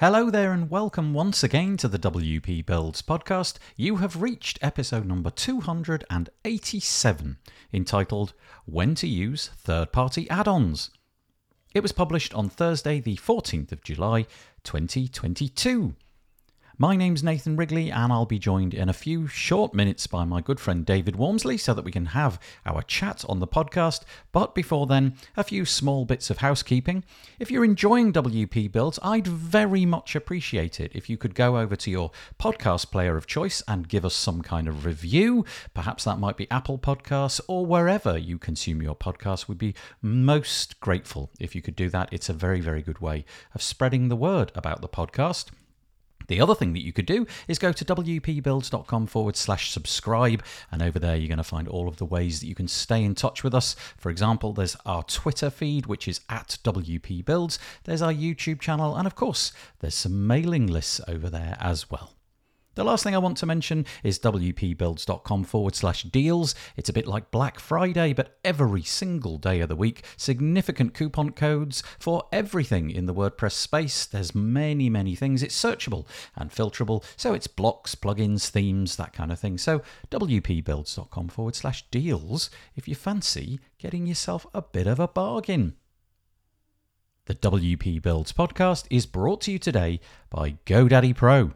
Hello there, and welcome once again to the WP Builds podcast. You have reached episode number 287, entitled When to Use Third Party Add ons. It was published on Thursday, the 14th of July, 2022. My name's Nathan Wrigley, and I'll be joined in a few short minutes by my good friend David Waumsley so that we can have our chat on the podcast. But before then, a few small bits of housekeeping. If you're enjoying WP Builds, I'd very much appreciate it if you could go over to your podcast player of choice and give us some kind of review. Perhaps that might be Apple Podcasts or wherever you consume your podcast. We'd be most grateful if you could do that. It's a very, very good way of spreading the word about the podcast. The other thing that you could do is go to wpbuilds.com forward slash subscribe, and over there you're going to find all of the ways that you can stay in touch with us. For example, there's our Twitter feed, which is at WPBuilds, there's our YouTube channel, and of course, there's some mailing lists over there as well. The last thing I want to mention is wpbuilds.com forward slash deals. It's a bit like Black Friday, but every single day of the week. Significant coupon codes for everything in the WordPress space. There's many, many things. It's searchable and filterable, so it's blocks, plugins, themes, that kind of thing. So wpbuilds.com forward slash deals if you fancy getting yourself a bit of a bargain. The WP Builds podcast is brought to you today by GoDaddy Pro.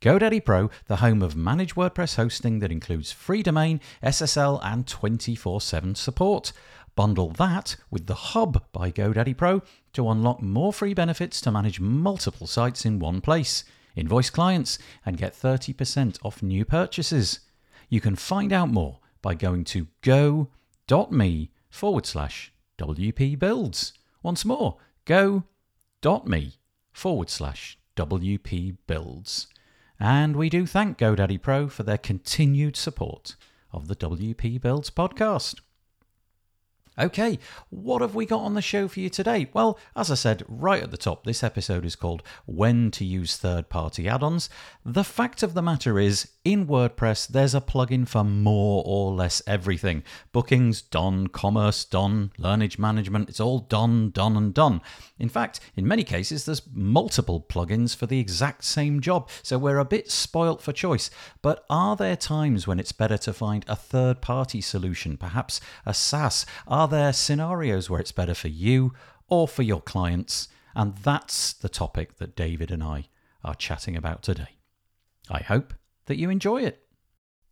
GoDaddy Pro, the home of managed WordPress hosting that includes free domain, SSL, and 24 7 support. Bundle that with the Hub by GoDaddy Pro to unlock more free benefits to manage multiple sites in one place. Invoice clients and get 30% off new purchases. You can find out more by going to go.me forward slash WP builds. Once more, go.me forward slash WP builds. And we do thank GoDaddy Pro for their continued support of the WP Builds podcast. Okay, what have we got on the show for you today? Well, as I said right at the top, this episode is called When to Use Third Party Add ons. The fact of the matter is, in WordPress, there's a plugin for more or less everything. Bookings, done. Commerce, done. Learning management, it's all done, done, and done. In fact, in many cases, there's multiple plugins for the exact same job, so we're a bit spoilt for choice. But are there times when it's better to find a third party solution, perhaps a SaaS? Are there scenarios where it's better for you or for your clients? And that's the topic that David and I are chatting about today. I hope that you enjoy it.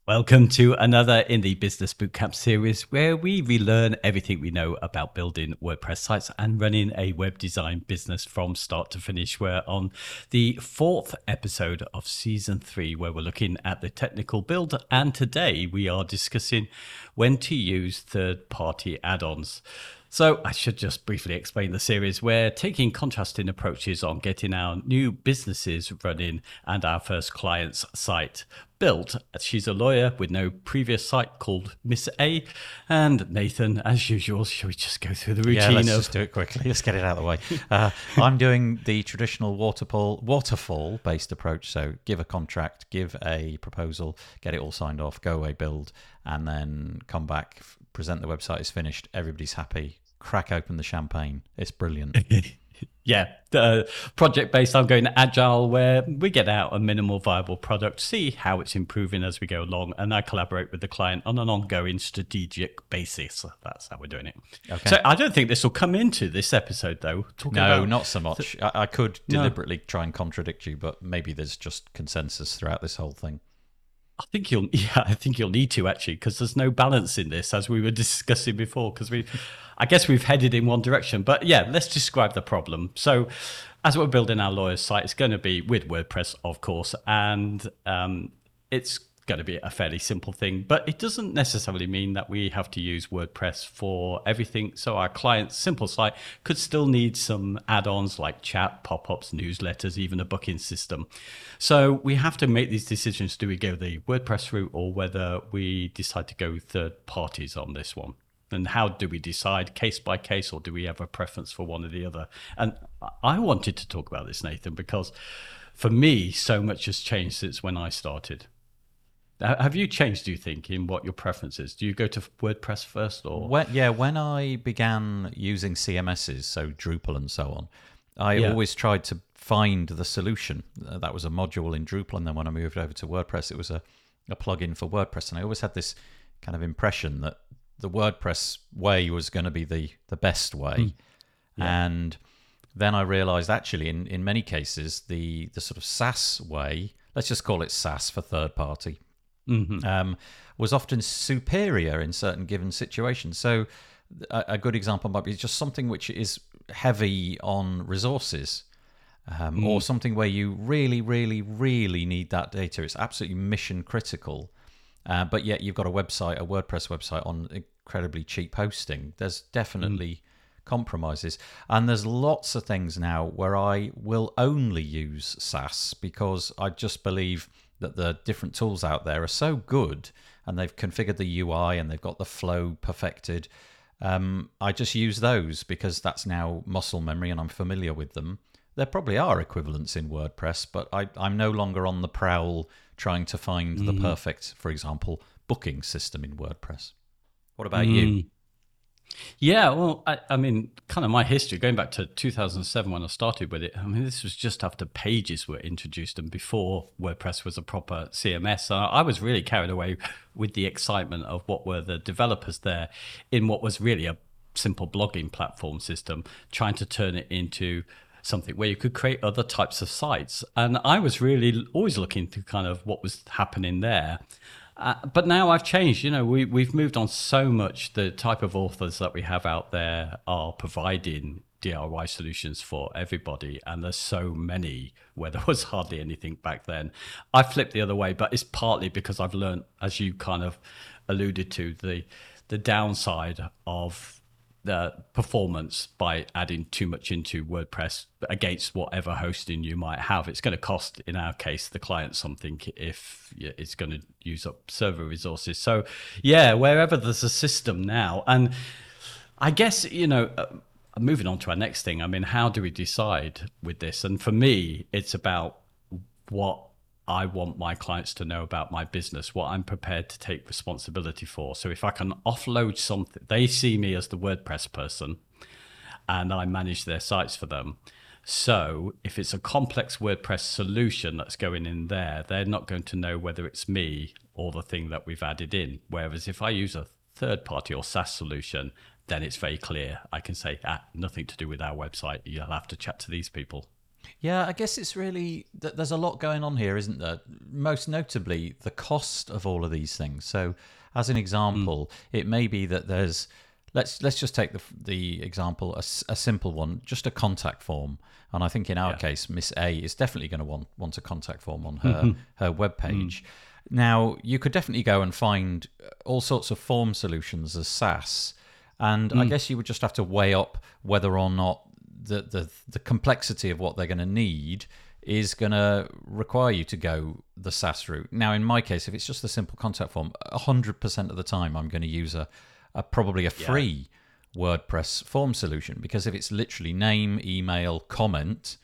Welcome to another in the Business Bootcamp series where we relearn everything we know about building WordPress sites and running a web design business from start to finish. We're on the fourth episode of season three where we're looking at the technical build. And today we are discussing when to use third party add ons. So, I should just briefly explain the series. We're taking contrasting approaches on getting our new businesses running and our first client's site built. She's a lawyer with no previous site called Miss A. And Nathan, as usual, shall we just go through the routine? Yeah, let's of... just do it quickly. Let's get it out of the way. Uh, I'm doing the traditional waterfall waterfall based approach. So, give a contract, give a proposal, get it all signed off, go away, build, and then come back, present the website is finished, everybody's happy, crack open the champagne. It's brilliant. yeah, the project based, I'm going agile where we get out a minimal viable product, see how it's improving as we go along, and I collaborate with the client on an ongoing strategic basis. That's how we're doing it. Okay. So I don't think this will come into this episode though. no, about... not so much. I, I could deliberately no. try and contradict you, but maybe there's just consensus throughout this whole thing. I think you'll, yeah, I think you'll need to actually, because there's no balance in this, as we were discussing before. Because we, I guess we've headed in one direction, but yeah, let's describe the problem. So, as we're building our lawyer's site, it's going to be with WordPress, of course, and um, it's going to be a fairly simple thing, but it doesn't necessarily mean that we have to use WordPress for everything. So our client's simple site could still need some add-ons like chat, pop-ups, newsletters, even a booking system. So we have to make these decisions. Do we go the WordPress route or whether we decide to go third parties on this one? And how do we decide case by case, or do we have a preference for one or the other? And I wanted to talk about this, Nathan, because for me, so much has changed since when I started. Have you changed, do you think, in what your preference is? Do you go to WordPress first or? When, yeah, when I began using CMSs, so Drupal and so on, I yeah. always tried to find the solution. Uh, that was a module in Drupal. And then when I moved over to WordPress, it was a, a plugin for WordPress. And I always had this kind of impression that the WordPress way was going to be the, the best way. Mm. Yeah. And then I realized actually, in, in many cases, the, the sort of SaaS way, let's just call it SaaS for third party, mm-hmm. um, was often superior in certain given situations. So, a, a, good example might be just something which is heavy on resources. Um, mm. Or something where you really, really, really need that data. It's absolutely mission critical, uh, but yet you've got a website, a WordPress website on incredibly cheap hosting. There's definitely mm compromises. And there's lots of things now where I will only use SaaS because I just believe that the different tools out there are so good and they've configured the UI and they've got the flow perfected. Um, I just use those because that's now muscle memory and I'm familiar with them. There probably are equivalents in WordPress, but I, am no longer on the prowl trying to find mm. the perfect, for example, booking system in WordPress. What about mm. you? Yeah, well, I, I, mean, kind of my history going back to 2007 when I started with it. I mean, this was just after Pages were introduced and before WordPress was a proper CMS. I was really carried away with the excitement of what were the developers there in what was really a simple blogging platform system, trying to turn it into something where you could create other types of sites. And I was really always looking to kind of what was happening there. Uh, but now I've changed. You know, we we've moved on so much. The type of authors that we have out there are providing DIY solutions for everybody, and there's so many where there was hardly anything back then. I flipped the other way, but it's partly because I've learned, as you kind of alluded to, the the downside of the performance by adding too much into WordPress against whatever hosting you might have. It's going to cost, in our case, the client something if it's going to use up server resources. So, yeah, wherever there's a system now, and I guess you know. Uh, moving on to our next thing, I mean, how do we decide with this? And for me, it's about what I want my clients to know about my business, what I'm prepared to take responsibility for. So if I can offload something, they see me as the WordPress person and I manage their sites for them. So if it's a complex WordPress solution that's going in there, they're not going to know whether it's me or the thing that we've added in. Whereas if I use a third party or SaaS solution, then it's very clear. I can say, ah, nothing to do with our website. You'll have to chat to these people. Yeah, I guess it's really there's a lot going on here, isn't there? Most notably, the cost of all of these things. So, as an example, mm. it may be that there's let's let's just take the the example a, a, simple one, just a contact form. And I think in our yeah. case, Miss A is definitely going to want want a contact form on her mm-hmm. her web page. Mm. Now, you could definitely go and find all sorts of form solutions as SaaS. And mm. I guess you would just have to weigh up whether or not the the the complexity of what they're going to need is going to require you to go the SaaS route. Now, in my case, if it's just a simple contact form, hundred percent of the time I'm going to use a, a probably a free yeah. WordPress form solution because if it's literally name, email, comment,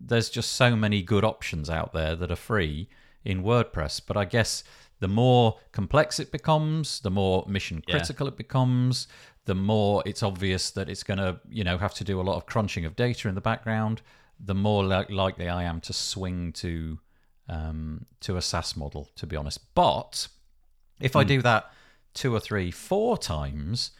there's just so many good options out there that are free in WordPress. But I guess the more complex it becomes, the more mission critical yeah. it becomes, the more it's obvious that it's going to, you know, have to do a lot of crunching of data in the background, the more li- likely I am to swing to um, to a SaaS model, to be honest. But if. I hmm. do that two or three, four times,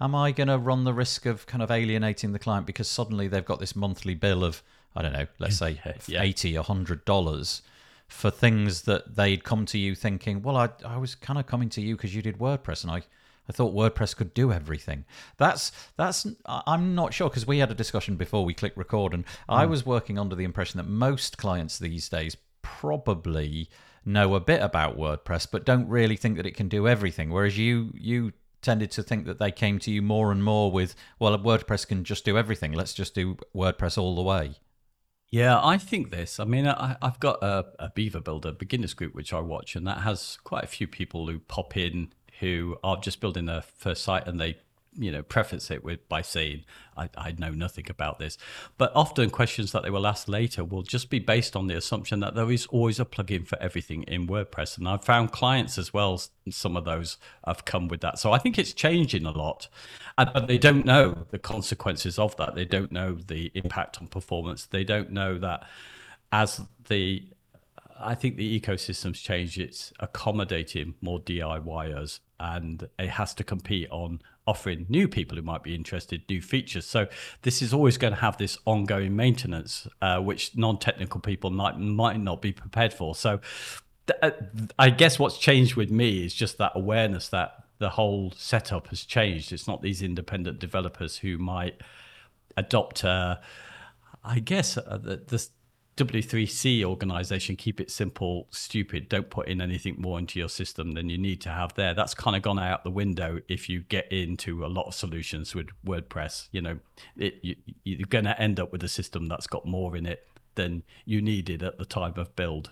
am I going to run the risk of kind of alienating the client because suddenly they've got this monthly bill of I don't know, let's say yeah. eighty, a hundred dollars for things that they'd come to you thinking, well, I I was kind of coming to you because you did WordPress and I I thought WordPress could do everything. That's that's I'm not sure because we had a discussion before we clicked record, and mm. I hmm. was working under the impression that most clients these days probably know a bit about WordPress, but don't really think that it can do everything. Whereas you you tended to think that they came to you more and more with, well, WordPress can just do everything. Let's just do WordPress all the way. Yeah, I think this. I mean, I, have got a, a Beaver Builder beginners group which I watch, and that has quite a few people who pop in who are just building their first site and they you know preface it with by saying I, I know nothing about this. But often questions that they will ask later will just be based on the assumption that there is always a plugin for everything in wordpress. And i've found clients as well some of those have come with that. So i think it's changing a lot. Uh, but they don't know the consequences of that. They don't know the impact on performance. They don't know that as the I think the ecosystem's changed. It's accommodating more DIYers and it has to compete on offering new people who might be interested new features. So this is always going to have this ongoing maintenance, uh, which non-technical people might might not be prepared for. So th- uh, I guess what's changed with me is just that awareness that the whole setup has changed. It's not these independent developers who might adopt. Uh, I guess uh, the, the W3C organization, keep it simple, stupid. Don't put in anything more into your system than you need to have there. That's kind of gone out the window if you get into a lot of solutions with WordPress. You know, it, you, you're going to end up with a system that's got more in it than you needed at the time of build.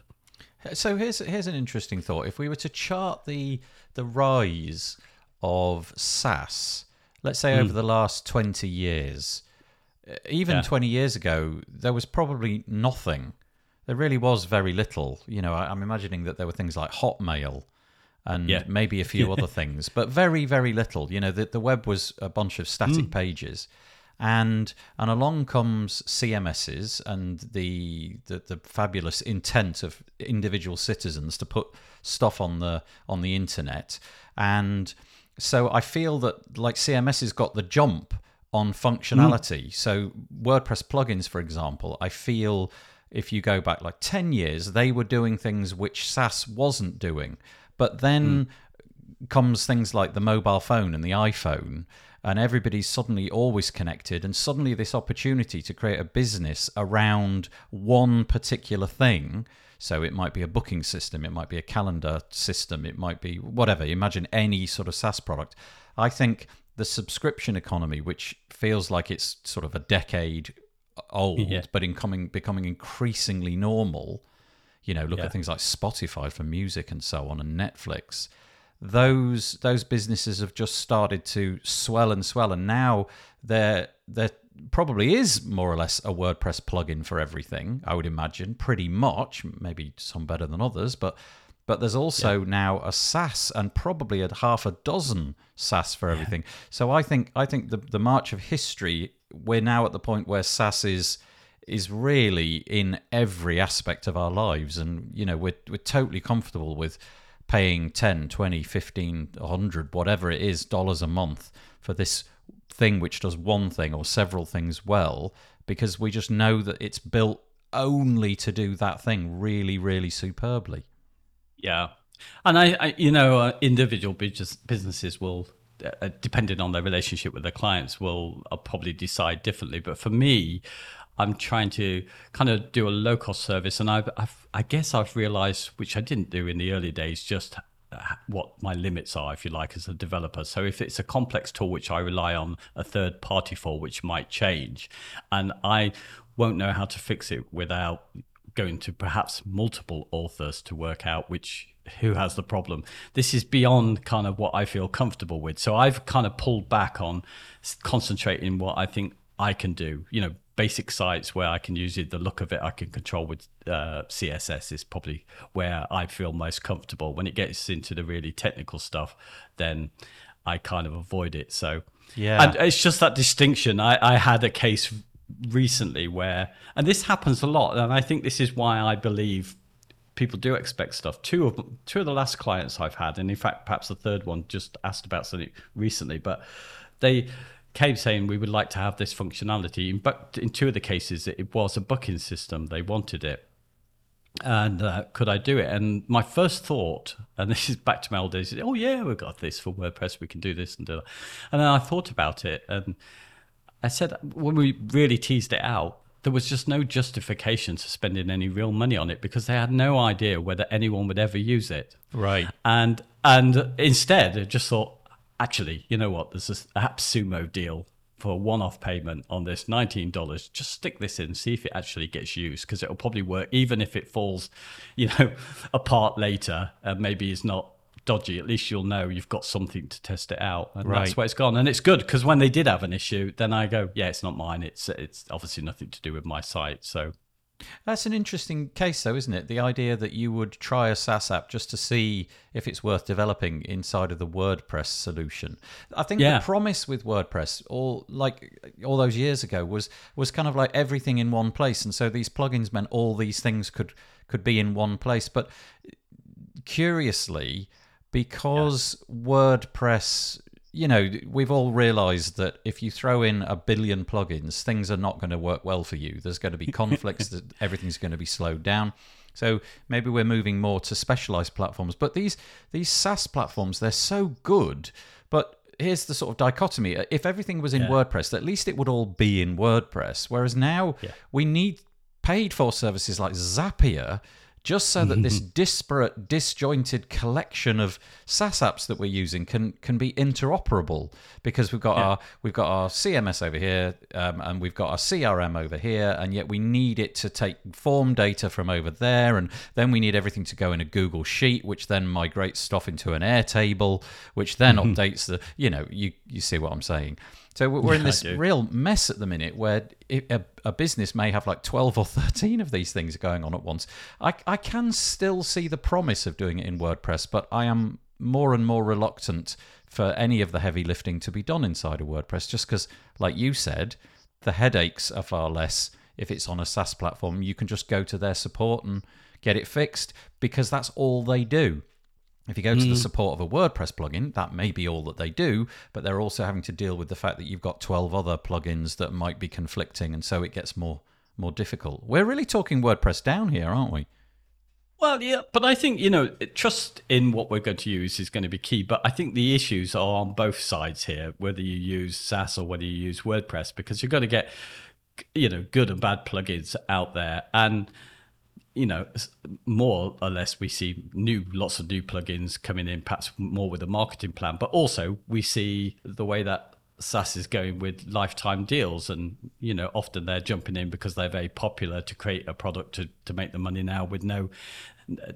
So here's here's an interesting thought. If we were to chart the the rise of SaaS, let's say mm. over the last twenty years, even yeah. 20 years ago, there was probably nothing. There really was very little. You know, I, I'm imagining that there were things like Hotmail and yeah. maybe a few other things, but very, very little. You know, the, the web was a bunch of static mm. pages. And and along comes CMSs and the, the the fabulous intent of individual citizens to put stuff on the on the internet. And so I feel that like CMS has got the jump on functionality. Mm. So WordPress plugins, for example, I feel if you go back like 10 years, they were doing things which SaaS wasn't doing. But then mm. comes things like the mobile phone and the iPhone, and everybody's suddenly always connected, and suddenly this opportunity to create a business around one particular thing. So it might be a booking system, it might be a calendar system, it might be whatever. Imagine any sort of SaaS product. I think the subscription economy, which feels like it's sort of a decade old, yeah. but incoming becoming increasingly normal. You know, look yeah. at things like Spotify for music and so on, and Netflix. Those those businesses have just started to swell and swell, and now there there probably is more or less a WordPress plugin for everything. I would imagine, pretty much. Maybe some better than others, but but there's also yeah. now a SaaS and probably a half a dozen SaaS for everything. Yeah. So I think I think the the march of history we're now at the point where SaaS is is really in every aspect of our lives and you know we're we're totally comfortable with paying 10 20 15 100 whatever it is dollars a month for this thing which does one thing or several things well because we just know that it's built only to do that thing really really superbly yeah, and I, I you know, uh, individual business, businesses will, uh, depending on their relationship with their clients, will uh, probably decide differently. But for me, I'm trying to kind of do a low cost service, and I've, I've, I guess I've realised, which I didn't do in the early days, just uh, what my limits are, if you like, as a developer. So if it's a complex tool which I rely on a third party for, which might change, and I won't know how to fix it without going to perhaps multiple authors to work out which who has the problem. This is beyond kind of what I feel comfortable with. So I've kind of pulled back on concentrating what I think I can do. You know, basic sites where I can use it, the look of it, I can control with uh, CSS is probably where I feel most comfortable. When it gets into the really technical stuff, then I kind of avoid it. So yeah, and it's just that distinction. I, I had a case recently where, and this happens a lot, and I think this is why I believe people do expect stuff. Two of two of the last clients I've had, and in fact, perhaps the third one just asked about something recently, but they came saying we would like to have this functionality. But in two of the cases, it was a booking system. They wanted it. And uh, could I do it? And my first thought, and this is back to my old days, oh yeah, we've got this for WordPress. We can do this and do that. And then I thought about it, and I said when we really teased it out, there was just no justification to spending any real money on it because they had no idea whether anyone would ever use it. Right. And and instead, I just thought, actually, you know what? There's this AppSumo deal for a one-off payment on this $19 just stick this in see if it actually gets used because it'll probably work even if it falls you know apart later and maybe is not dodgy, at least you'll know you've got something to test it out, and Right. that's where it's gone. And it's good because when they did have an issue, then I go, yeah, it's not mine. It's it's obviously nothing to do with my site. So That's an interesting case, though, isn't it? The idea that you would try a SaaS app just to see if it's worth developing inside of the WordPress solution. I think Yeah. the promise with WordPress, all like all those years ago, was was kind of like everything in one place, and so these plugins meant all these things could could be in one place. But curiously, because WordPress, you know, we've all realized that if you throw in a billion plugins, things are not going to work well for you. There's going to be conflicts, that everything's going to be slowed down. So maybe we're moving more to specialized platforms. But these these SaaS platforms, they're so good. But here's the sort of dichotomy. If everything was in Yeah. WordPress, at least it would all be in WordPress. Whereas now Yeah. we need paid for services like Zapier just so that this disparate, disjointed collection of SaaS apps that we're using can can be interoperable because we've got our we've got our CMS over here um, and we've got our CRM over here, and yet we need it to take form data from over there, and then we need everything to go in a Google Sheet, which then migrates stuff into an Airtable, which then updates the you know you you see what I'm saying. So we're in this real mess at the minute where it, a, a business may have like 12 or 13 of these things going on at once. I, I can still see the promise of doing it in WordPress, but I am more and more reluctant for any of the heavy lifting to be done inside of WordPress just because, like you said, the headaches are far less if it's on a SaaS platform. You can just go to their support and get it fixed because that's all they do. If you go to the hmm. support of a WordPress plugin, that may be all that they do, but they're also having to deal with the fact that you've got 12 other plugins that might be conflicting, and so it gets more more difficult. We're really talking WordPress down here, aren't we? Well, yeah, but I think you know trust in what we're going to use is going to be key. But I think the issues are on both sides here, whether you use SaaS or whether you use WordPress, because you're going to get you know good and bad plugins out there, and you know more or less we see new lots of new plugins coming in, perhaps more with a marketing plan, but also we see the way that SaaS is going with lifetime deals, and you know often they're jumping in because they're very popular to create a product to to make the money now with no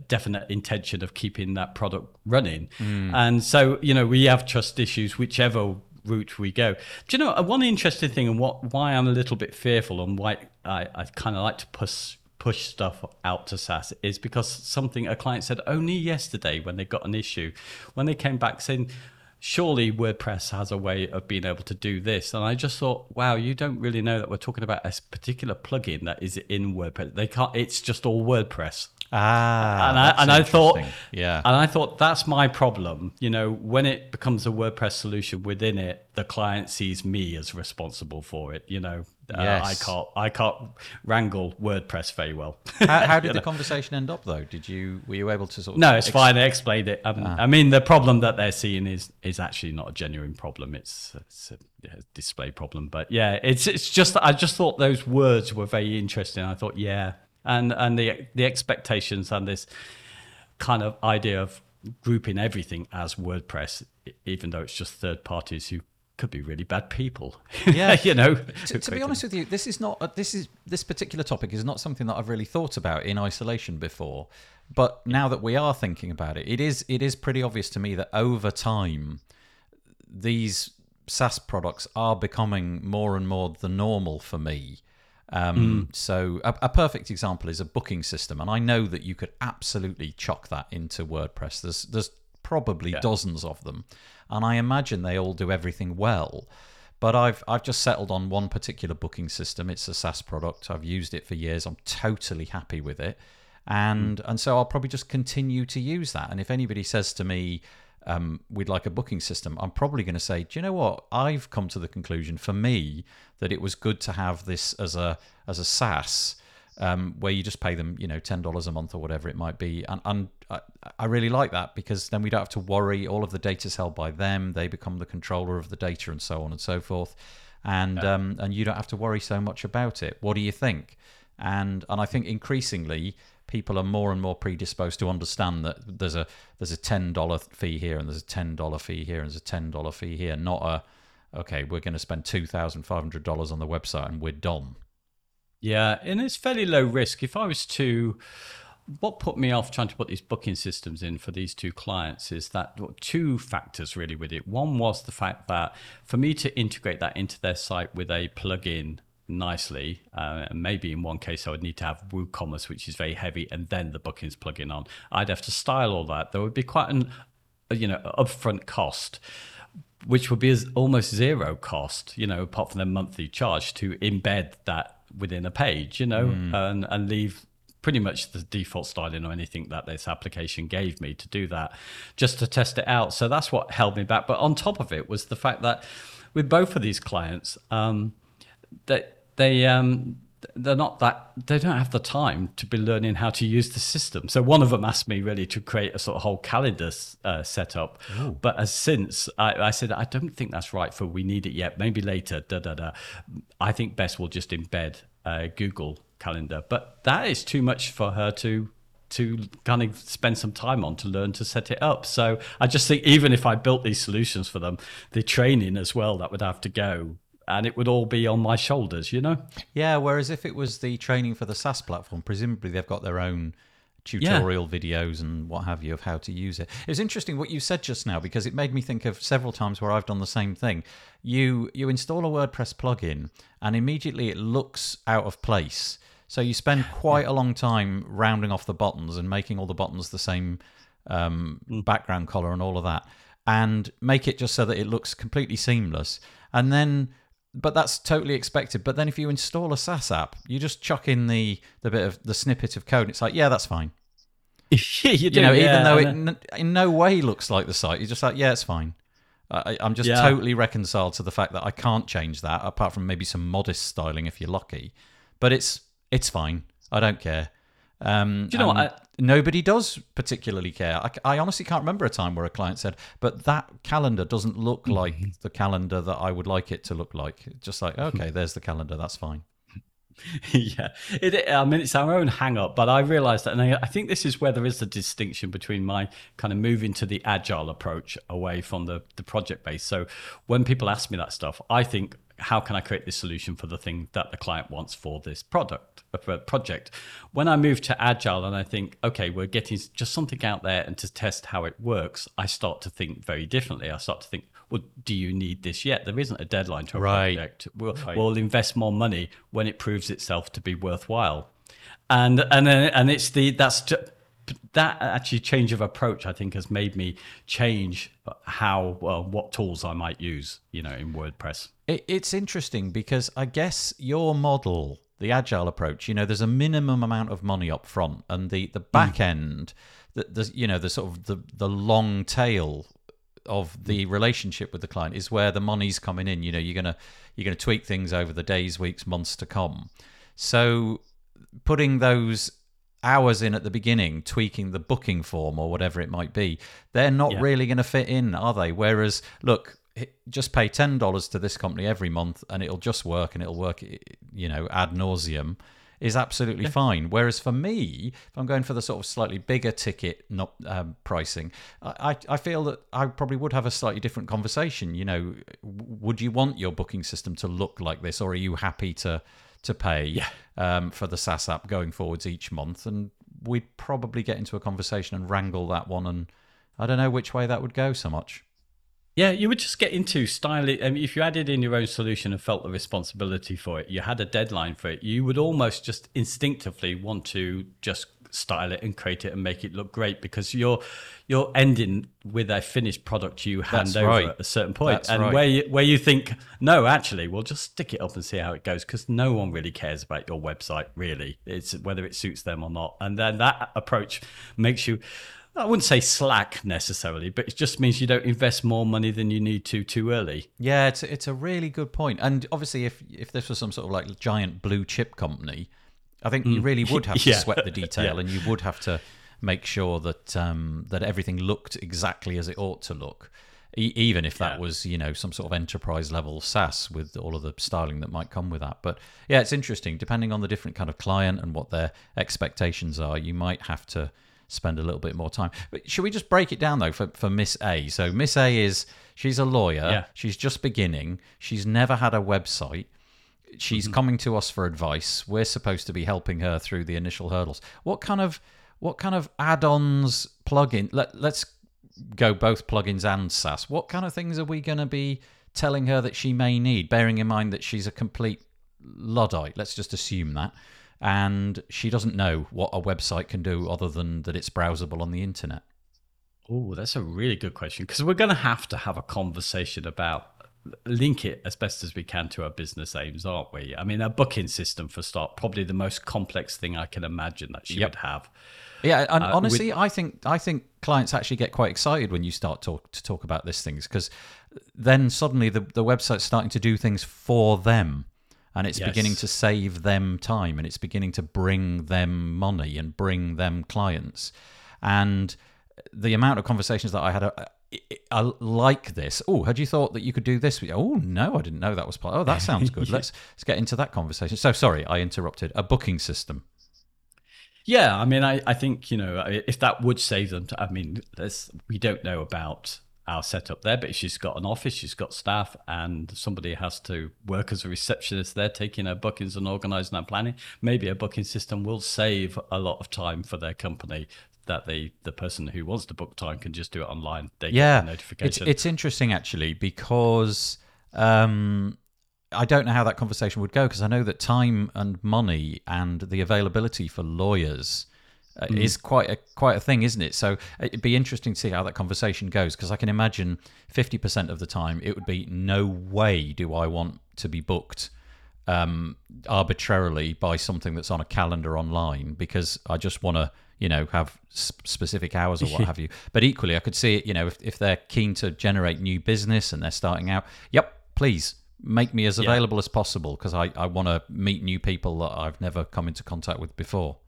definite intention of keeping that product running. And so you know we have trust issues whichever route we go. Do you know uh, one interesting thing and what why I'm a little bit fearful and why I, I kind of like to push push stuff out to SaaS is because something a client said only yesterday when they got an issue when they came back saying surely WordPress has a way of being able to do this. And I just thought, wow, you don't really know that we're talking about a particular plugin that is in WordPress. They can't. It's just all WordPress. Ah, and I, and I thought, yeah, and I thought that's my problem. You know, when it becomes a WordPress solution within it, the client sees me as responsible for it. You know, uh, Yes. I can't, I can't wrangle WordPress very well. how, how did the conversation end up, though? Did you were you able to sort of? No, it's ex- fine. I explained it. Um, I mean, the problem that they're seeing is is actually not a genuine problem. It's, it's a yeah, display problem. But yeah, it's it's just I just thought those words were very interesting. I thought, yeah, and and the the expectations and this kind of idea of grouping everything as WordPress, even though it's just third parties who could be really bad people. Yeah. you know. to, to be honest with you, this is not uh, this is this particular topic is not something that I've really thought about in isolation before. But now that we are thinking about it, it is it is pretty obvious to me that over time, these SaaS products are becoming more and more the normal for me. Um, So a, a perfect example is a booking system, and I know that you could absolutely chuck that into WordPress. There's there's probably dozens of them, and I imagine they all do everything well. But I've I've just settled on one particular booking system. It's a SaaS product. I've used it for years. I'm totally happy with it, and and so I'll probably just continue to use that. And if anybody says to me, um, we'd like a booking system, I'm probably going to say, do you know what? I've come to the conclusion for me that it was good to have this as a as a SaaS um, where you just pay them, you know, ten dollars a month or whatever it might be, and, and I, I really like that because then we don't have to worry. All of the data is held by them; they become the controller of the data, and so on and so forth. And um, and you don't have to worry so much about it. What do you think? And and I think increasingly people are more and more predisposed to understand that there's a there's a ten dollar fee here and there's a ten dollar fee here and there's a ten dollar fee here, not a okay, we're going to spend two thousand five hundred dollars on the website and we're done. Yeah, and it's fairly low risk. If I was to what put me off trying to put these booking systems in for these two clients is that two factors really with it. One was the fact that for me to integrate that into their site with a plugin nicely, uh, and maybe in one case I would need to have WooCommerce, which is very heavy, and then the bookings plugin on. I'd have to style all that. There would be quite an you know upfront cost which would be as almost zero cost, you know, apart from the monthly charge to embed that within a page, you know, mm. and, and leave pretty much the default styling or anything that this application gave me to do that, just to test it out. So that's what held me back. But on top of it was the fact that with both of these clients, um, that they, um, they're not that they don't have the time to be learning how to use the system so one of them asked me really to create a sort of whole calendar uh, setup Ooh. but as since I, I, said i don't think that's right for we need it yet maybe later da da da i think best will just embed uh, google calendar. But that is too much for her to to kind of spend some time on to learn to set it up. So I just think even if I built these solutions for them, the training as well that would have to go and it would all be on my shoulders, you know? Yeah, whereas if it was the training for the SaaS platform, presumably they've got their own tutorial yeah. videos and what have you of how to use it. It was interesting what you said just now because it made me think of several times where I've done the same thing. You you install a WordPress plugin and immediately it looks out of place so you spend quite a long time rounding off the buttons and making all the buttons the same um, mm. background color and all of that, and make it just so that it looks completely seamless. And then, but that's totally expected. But then if you install a SaaS app, you just chuck in the the bit of the snippet of code. It's like, yeah, that's fine. you, you know, yeah, even though it n- in no way looks like the site, you're just like, yeah, it's fine. I, am just yeah. totally reconciled to the fact that I can't change that, apart from maybe some modest styling if you're lucky. But it's it's fine. I don't care. Um, Do you know what? I, nobody does particularly care. I, I, honestly can't remember a time where a client said, "But that calendar doesn't look mm-hmm. like the calendar that I would like it to look like." Just like, okay, there's the calendar. That's fine. yeah, it, I mean it's our own hang up, but I realised that, and I, I, think this is where there is a distinction between my kind of moving to the agile approach away from the the project base. So when people ask me that stuff, I think how can I create this solution for the thing that the client wants for this product uh, project? When I move to agile and I think, okay, we're getting just something out there and to test how it works, I start to think very differently. I start to think, well, do you need this yet? There isn't a deadline to a right. project. We'll, right. we'll invest more money when it proves itself to be worthwhile. And and and it's the that's that actually change of approach, I think, has made me change how well, what tools I might use, you know, in WordPress. It, it's interesting because I guess your model, the agile approach, you know, there's a minimum amount of money up front, and the the back mm. end, the, the you know the sort of the the long tail of the mm. relationship with the client is where the money's coming in. You know, you're gonna you're gonna tweak things over the days, weeks, months to come. So putting those hours in at the beginning tweaking the booking form or whatever it might be, they're not yeah. really going to fit in, are they? Whereas, look, just pay ten dollars to this company every month, and it'll just work, and it'll work, you know, ad nauseum, is absolutely yeah. fine. Whereas for me, if I'm going for the sort of slightly bigger ticket not um, pricing, I I feel that I probably would have a slightly different conversation. You know, would you want your booking system to look like this, or are you happy to to pay yeah. um, for the SaaS app going forwards each month, and we'd probably get into a conversation and wrangle that one. And I don't know which way that would go so much. Yeah, you would just get into styling. I um, mean, if you added in your own solution and felt the responsibility for it, you had a deadline for it, you would almost just instinctively want to just style it and create it and make it look great because you're you're ending with a finished product you hand That's over right. at a certain point. That's and right. where you, where you think no actually we'll just stick it up and see how it goes because no one really cares about your website really it's whether it suits them or not and then that approach makes you I wouldn't say slack necessarily, but it just means you don't invest more money than you need to too early. Yeah, it's it's a really good point. And obviously, if if this was some sort of like giant blue chip company, I think mm. you really would have to yeah. sweat the detail, yeah. and you would have to make sure that um, that everything looked exactly as it ought to look, e- even if that yeah. was you know some sort of enterprise level SaaS with all of the styling that might come with that. But yeah, it's interesting. Depending on the different kind of client and what their expectations are, you might have to spend a little bit more time. But should we just break it down though for, for Miss A? So Miss A is she's a lawyer. Yeah. She's just beginning. She's never had a website she's mm-hmm. coming to us for advice. We're supposed to be helping her through the initial hurdles. What kind of what kind of add-ons, plugin? Let let's go both plugins and SaaS. What kind of things are we going to be telling her that she may need? Bearing in mind that she's a complete luddite. Let's just assume that, and she doesn't know what a website can do other than that it's browsable on the internet. Oh, that's a really good question because we're going to have to have a conversation about link it as best as we can to our business aims, aren't we? I mean, a booking system for start, probably the most complex thing I can imagine that she yep. would have. Yeah, and uh, honestly, with... I think I think clients actually get quite excited when you start talk, to talk about these things because then suddenly the the website's starting to do things for them, and it's yes. beginning to save them time, and it's beginning to bring them money and bring them clients, and the amount of conversations that I had. Uh, I like this. Oh, had you thought that you could do this? Oh no, I didn't know that was part. Oh, that sounds good. yeah. Let's let's get into that conversation. So sorry, I interrupted. A booking system. Yeah, I mean, I, I think you know if that would save them. I mean, there's we don't know about our setup there, but she's got an office, she's got staff, and somebody has to work as a receptionist there, taking her bookings and organising and planning. Maybe a booking system will save a lot of time for their company that the the person who wants to book time can just do it online. They yeah, get notification. It's, it's interesting actually because um, I don't know how that conversation would go because I know that time and money and the availability for lawyers. Uh, mm. Is quite a quite a thing, isn't it? So it'd be interesting to see how that conversation goes because I can imagine fifty percent of the time it would be no way do I want to be booked um, arbitrarily by something that's on a calendar online because I just want to you know, have specific hours or what have you. But equally, I could see it, you know, if, if they're keen to generate new business and they're starting out, yep, please make me as available yeah. as possible because I, I want to meet new people that I've never come into contact with before.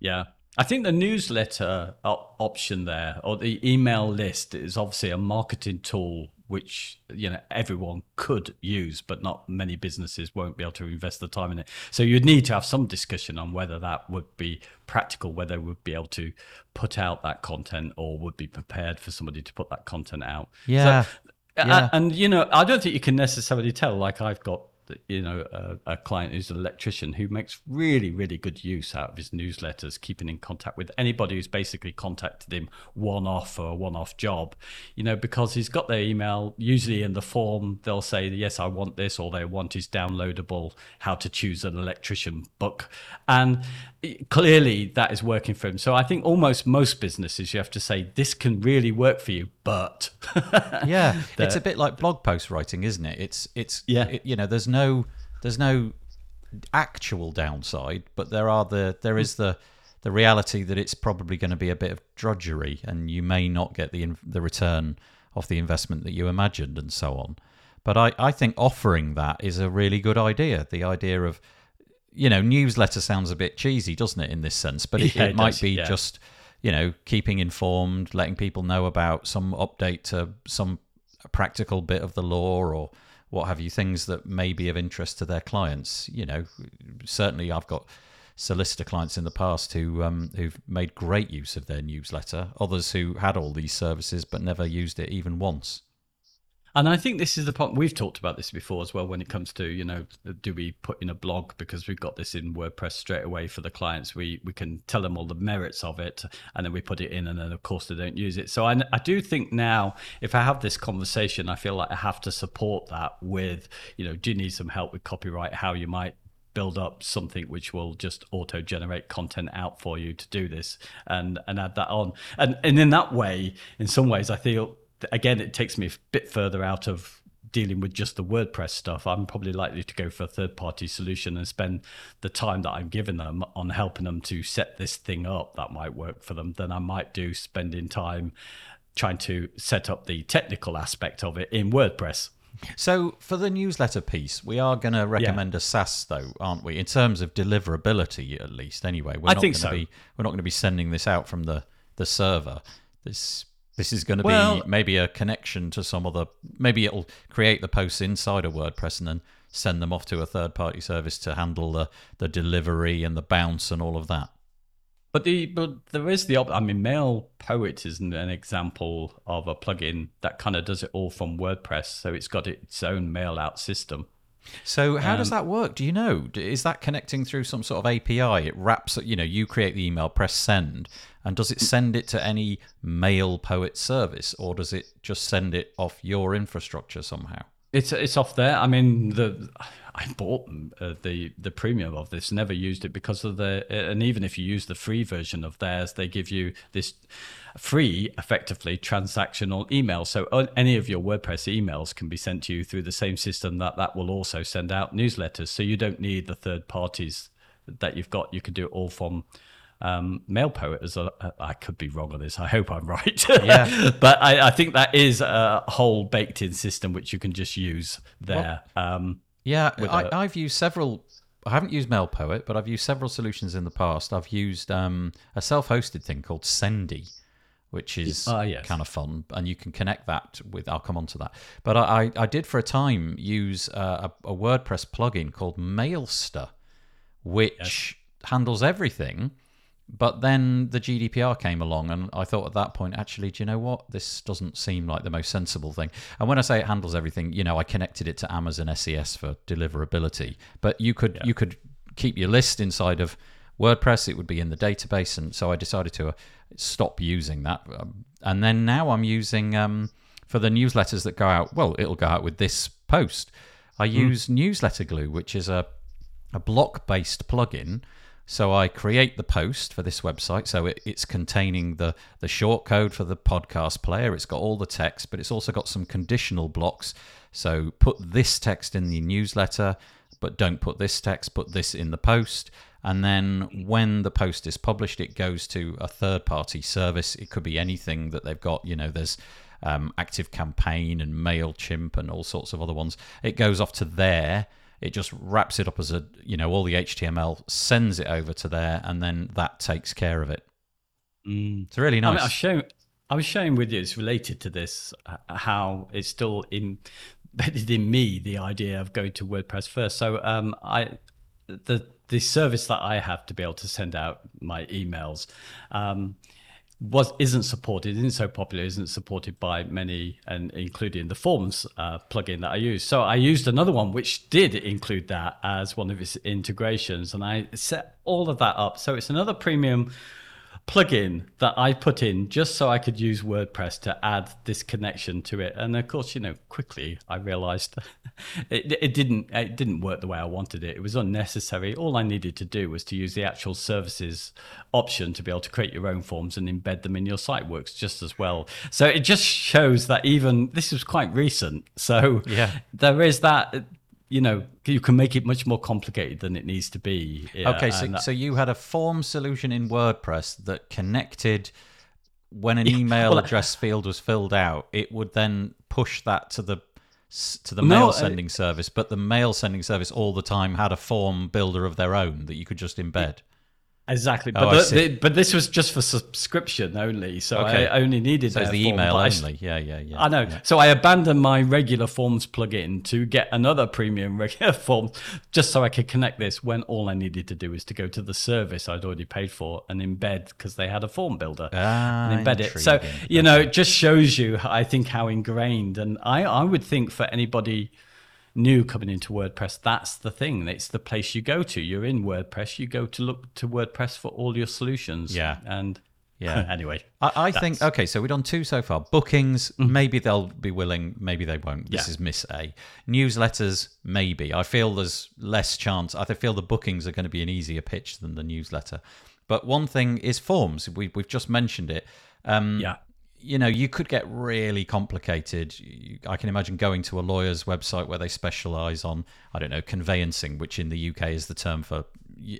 Yeah. I think the newsletter option there or the email list is obviously a marketing tool which you know everyone could use, but not many businesses won't be able to invest the time in it. So you'd need to have some discussion on whether that would be practical, whether would be able to put out that content or would be prepared for somebody to put that content out. Yeah. So, yeah. And you know, I don't think you can necessarily tell. Like I've got you know a, a, client who's an electrician who makes really really good use out of his newsletters keeping in contact with anybody who's basically contacted him one off for a one off job you know because he's got their email usually in the form they'll say yes i want this or they want his downloadable how to choose an electrician book. And clearly that is working for him. So i think almost most businesses you have to say this can really work for you but yeah it's a bit like blog post writing isn't it? It's it's yeah. it, you know there's no there's no actual downside but there are the there is the the reality that it's probably going to be a bit of drudgery and you may not get the the return of the investment that you imagined and so on. But I, I think offering that is a really good idea. The idea of you know newsletter sounds a bit cheesy doesn't it in this sense but it, yeah, it, it might does, be yeah. just you know, keeping informed, letting people know about some update to some practical bit of the law or what have you, things that may be of interest to their clients. You know, certainly I've got solicitor clients in the past who um, who've made great use of their newsletter. Others who had all these services but never used it even once. And I think this is the part we've talked about this before as well when it comes to, you know, do we put in a blog because we've got this in WordPress straight away for the clients. We we can tell them all the merits of it and then we put it in and then of course they don't use it. So I, I do think now if I have this conversation, I feel like I have to support that with, you know, do you need some help with copyright, how you might build up something which will just auto generate content out for you to do this and and add that on and and in that way in some ways i feel again, it takes me a bit further out of dealing with just the WordPress stuff. I'm probably likely to go for a third party solution and spend the time that I'm giving them on helping them to set this thing up that might work for them than I might do spending time trying to set up the technical aspect of it in WordPress. So for the newsletter piece, we are going to recommend yeah. a SaaS, though, aren't we? In terms of deliverability, at least. Anyway, we're I not think going so. to be we're not going to be sending this out from the the server. This this is going to well, be maybe a connection to some other. Maybe it'll create the posts inside of WordPress and then send them off to a third-party service to handle the the delivery and the bounce and all of that. But the but there is the op- I mean, Mail Poet is an example of a plugin that kind of does it all from WordPress, so it's got its own mail out system. So how Um, does that work? Do you know? Is that connecting through some sort of API? It wraps, you know, you create the email, press send, and does it send it to any MailPoet service, or does it just send it off your infrastructure somehow? It's it's off there. I mean, the I bought uh, the the premium of this. Never used it because of the and even if you use the free version of theirs, they give you this free, effectively transactional email. So uh, any of your WordPress emails can be sent to you through the same system that that will also send out newsletters. So you don't need the third parties that you've got. You can do it all from um, MailPoet. As a, I could be wrong on this. I hope I'm right. Yeah. but I, I think that is a whole baked-in system which you can just use there. um, Yeah, I, a- I've used several. I haven't used MailPoet, but I've used several solutions in the past. I've used um, a self-hosted thing called Sendy, which is Ah, yes. kind of fun, and you can connect that with. I'll come on to that. But I, I, did for a time use uh, a, a WordPress plugin called Mailster, which handles everything. But then the GDPR came along, and I thought at that point, actually, do you know what? This doesn't seem like the most sensible thing. And when I say it handles everything, you know, I connected it to Amazon SES for deliverability. But you could you could keep your list inside of WordPress. It would be in the database, and so I decided to uh, stop using that. Um, and then now I'm using um, for the newsletters that go out. Well, it'll go out with this post. I use Newsletter Glue, which is a a block based plugin. So I create the post for this website. So it, it's containing the the short code for the podcast player. It's got all the text, but it's also got some conditional blocks. So put this text in the newsletter, but don't put this text. Put this in the post. And then when the post is published, it goes to a third party service. It could be anything that they've got. You know, there's um, Active Campaign and MailChimp and all sorts of other ones. It goes off to there. It just wraps it up as a, you know, all the HTML, sends it over to there, and then that takes care of it. It's really I nice. mean, I was showing, I was sharing with you. It's related to this uh, how it's still embedded in me the idea of going to WordPress first. So um, I the the service that I have to be able to send out my emails. Um, was isn't supported, isn't so popular, isn't supported by many, and including the Forms uh, plugin that I use. So I used another one which did include that as one of its integrations, and I set all of that up. So it's another premium plugin that I put in just so I could use WordPress to add this connection to it. And of course, you know, quickly I realized it, it didn't it didn't work the way I wanted it. It was unnecessary. All I needed to do was to use the actual services option to be able to create your own forms and embed them in your site works just as well. So it just shows that even this was quite recent. So Yeah. there is that you know, you can make it much more complicated than it needs to be. Yeah, okay, so, and- so you had a form solution in WordPress that connected when an email well, address field was filled out, it would then push that to the to the No, mail uh, sending service, but the mail sending service all the time had a form builder of their own that you could just embed. Exactly, Oh, but I the, the- but this was just for subscription only, so Okay. I only needed So the email I only. Yeah, yeah, yeah. I know. So I abandoned my regular forms plugin to get another premium regular form, just so I could connect this. When all I needed to do was to go to the service I'd already paid for and embed because they had a form builder Ah, and embed it. So intriguing. you know, it just shows you, I think, how ingrained. And I, I would think for anybody new coming into WordPress, that's the thing. It's the place you go to. You're in WordPress. You go to look to WordPress for all your solutions. Yeah. And Yeah. anyway, I, I think okay, so we've done two so far. Bookings, Mm-hmm. maybe they'll be willing, maybe they won't. This Yeah. is Miss A. Newsletters, maybe. I feel there's less chance. I feel the bookings are going to be an easier pitch than the newsletter. But one thing is forms. We, we've just mentioned it. Um, yeah. You know, you could get really complicated. I can imagine going to a lawyer's website where they specialize on, I don't know, conveyancing, which in the UK is the term for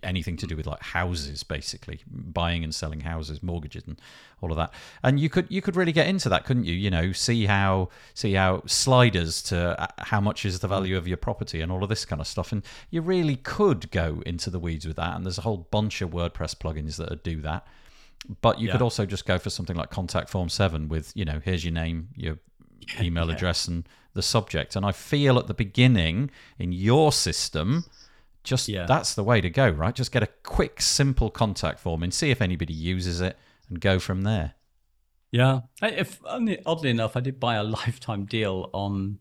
anything to do with like houses, basically buying and selling houses, mortgages, and all of that. And you could you could really get into that, couldn't you? You know, see how see how sliders to uh, how much is the value of your property and all of this kind of stuff. And you really could go into the weeds with that. And there's a whole bunch of WordPress plugins that do that. But you could also just go for something like Contact Form 7 with, you know, here's your name, your email address, and the subject. And I feel at the beginning in your system, just Yeah. that's the way to go, right? Just get a quick, simple contact form and see if anybody uses it and go from there. Yeah. If oddly enough, I did buy a lifetime deal on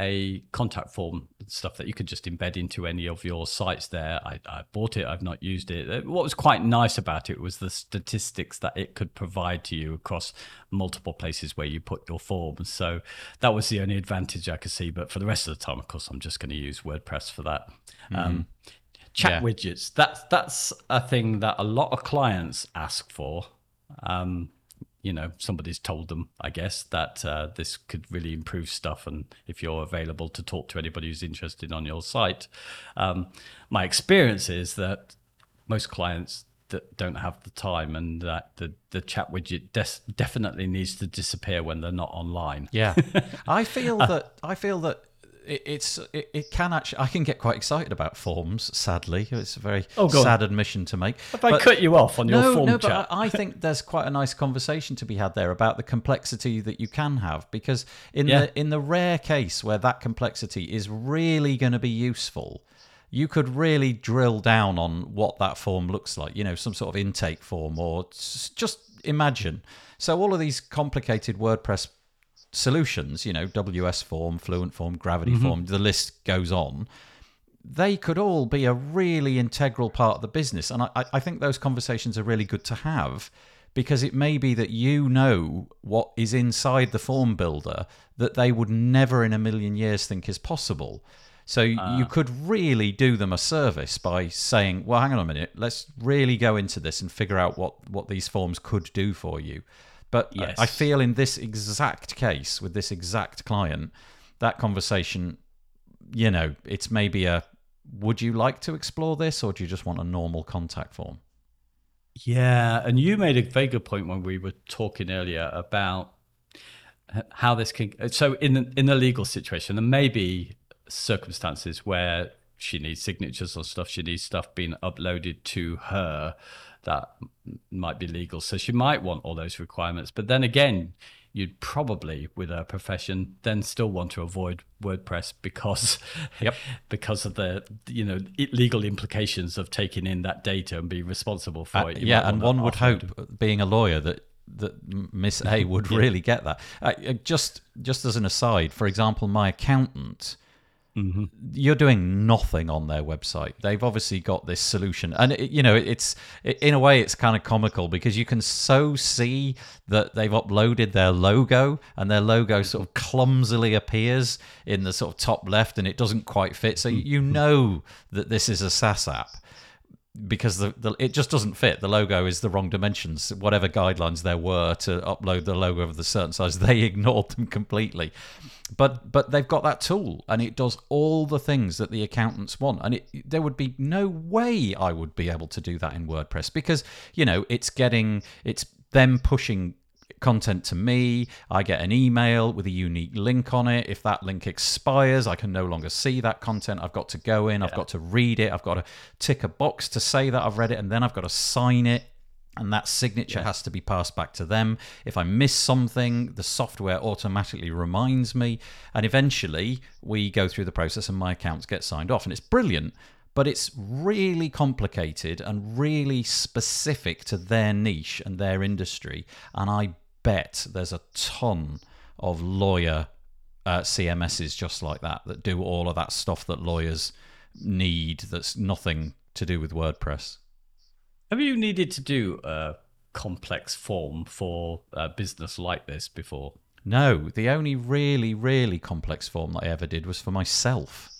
a contact form stuff that you could just embed into any of your sites there. I, I, bought it, I've not used it. Uh, what was quite nice about it was the statistics that it could provide to you across multiple places where you put your forms. So that was the only advantage I could see. But for the rest of the time, of course, I'm just going to use WordPress for that. Mm-hmm. Um, chat yeah. widgets, that's, that's a thing that a lot of clients ask for. Um, you know somebody's told them i guess that uh, this could really improve stuff. And if you're available to talk to anybody who's interested on your site um, my experience is that most clients that don't have the time and that the, the chat widget des- definitely needs to disappear when they're not online. Yeah. I feel that i feel that it, it's it, it, can actually I can get quite excited about forms. Sadly, it's a very oh, sad on. admission to make. If I cut you off on your no, form no, chat, but I, I think there's quite a nice conversation to be had there about the complexity that you can have because in yeah. the in the rare case where that complexity is really going to be useful. You could really drill down on what that form looks like, you know, some sort of intake form, or just imagine. So, all of these complicated WordPress solutions, you know, WS form, Fluent form, Gravity mm-hmm. form, the list goes on. They could all be a really integral part of the business. And I, I think those conversations are really good to have because it may be that you know what is inside the form builder that they would never in a million years think is possible. So uh, you could really do them a service by saying, "Well, hang on a minute, let's really go into this and figure out what what these forms could do for you." But yes. I feel in this exact case with this exact client, that conversation, you know, it's maybe a would you like to explore this or do you just want a normal contact form? Yeah, and you made a very good point when we were talking earlier about how this can. So in the, in a legal situation, there may be circumstances where she needs signatures or stuff. She needs stuff being uploaded to her that might be legal. So she might want all those requirements. But then again, you'd probably, with her profession, then still want to avoid WordPress because, yep. because of the you know legal implications of taking in that data and being responsible for uh, it. You yeah, and one would hope, being a lawyer, that that Miss A would yeah. really get that. Uh, just just as an aside, for example, my accountant Mm-hmm. You're doing nothing on their website. They've obviously got this solution, and it, you know it's it, in a way it's kind of comical because you can so see that they've uploaded their logo, and their logo sort of clumsily appears in the sort of top left, and it doesn't quite fit. So you mm-hmm. know that this is a SaaS app because the, the it just doesn't fit. The logo is the wrong dimensions. Whatever guidelines there were to upload the logo of the certain size, they ignored them completely. But but they've got that tool, and it does all the things that the accountants want. And it, there would be no way I would be able to do that in WordPress because you know it's getting it's them pushing content to me. I get an email with a unique link on it. If that link expires, I can no longer see that content. I've got to go in, yeah. I've got to read it, I've got to tick a box to say that I've read it, and then I've got to sign it. And that signature yeah. has to be passed back to them. If I miss something, the software automatically reminds me. And eventually, we go through the process and my accounts get signed off. And it's brilliant but it's really complicated and really specific to their niche and their industry. And I bet there's a ton of lawyer uh, CMSs just like that that do all of that stuff that lawyers need that's nothing to do with WordPress. Have you needed to do a complex form for a business like this before? No, the only really, really complex form that I ever did was for myself.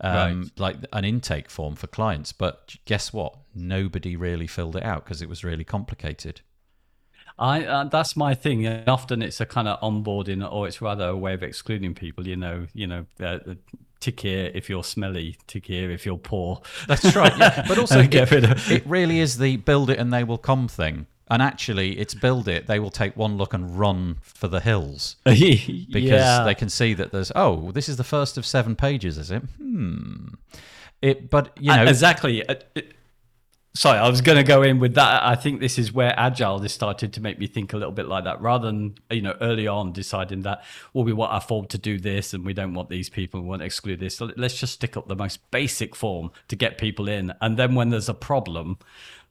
Um, right. Like an intake form for clients. But guess what? Nobody really filled it out because it was really complicated. I uh, that's my thing. Often it's a kind of onboarding, or it's rather a way of excluding people. You know, you know, uh, tick here if you're smelly, tick here if you're poor. That's right. Yeah. But also, it, it really is the build it and they will come thing. And actually, it's build it. They will take one look and run for the hills because yeah. they can see that there's. Oh, this is the first of seven pages, is it? Hmm. It, but you know exactly. Uh, it, sorry, I was going to go in with that. I think this is where agile has started to make me think a little bit like that, rather than you know early on deciding that well we want our form to do this and we don't want these people, we want to exclude this. So let's just stick up the most basic form to get people in, and then when there's a problem,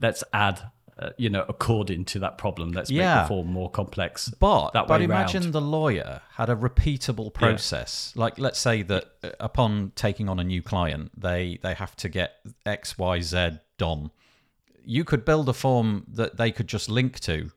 let's add uh, you know, according to that problem. Let's Yeah. make the form more complex. But that but imagine round. the lawyer had a repeatable process. Like let's say that uh, upon taking on a new client, they they have to get X Y Z done. You could build a form that they could just link to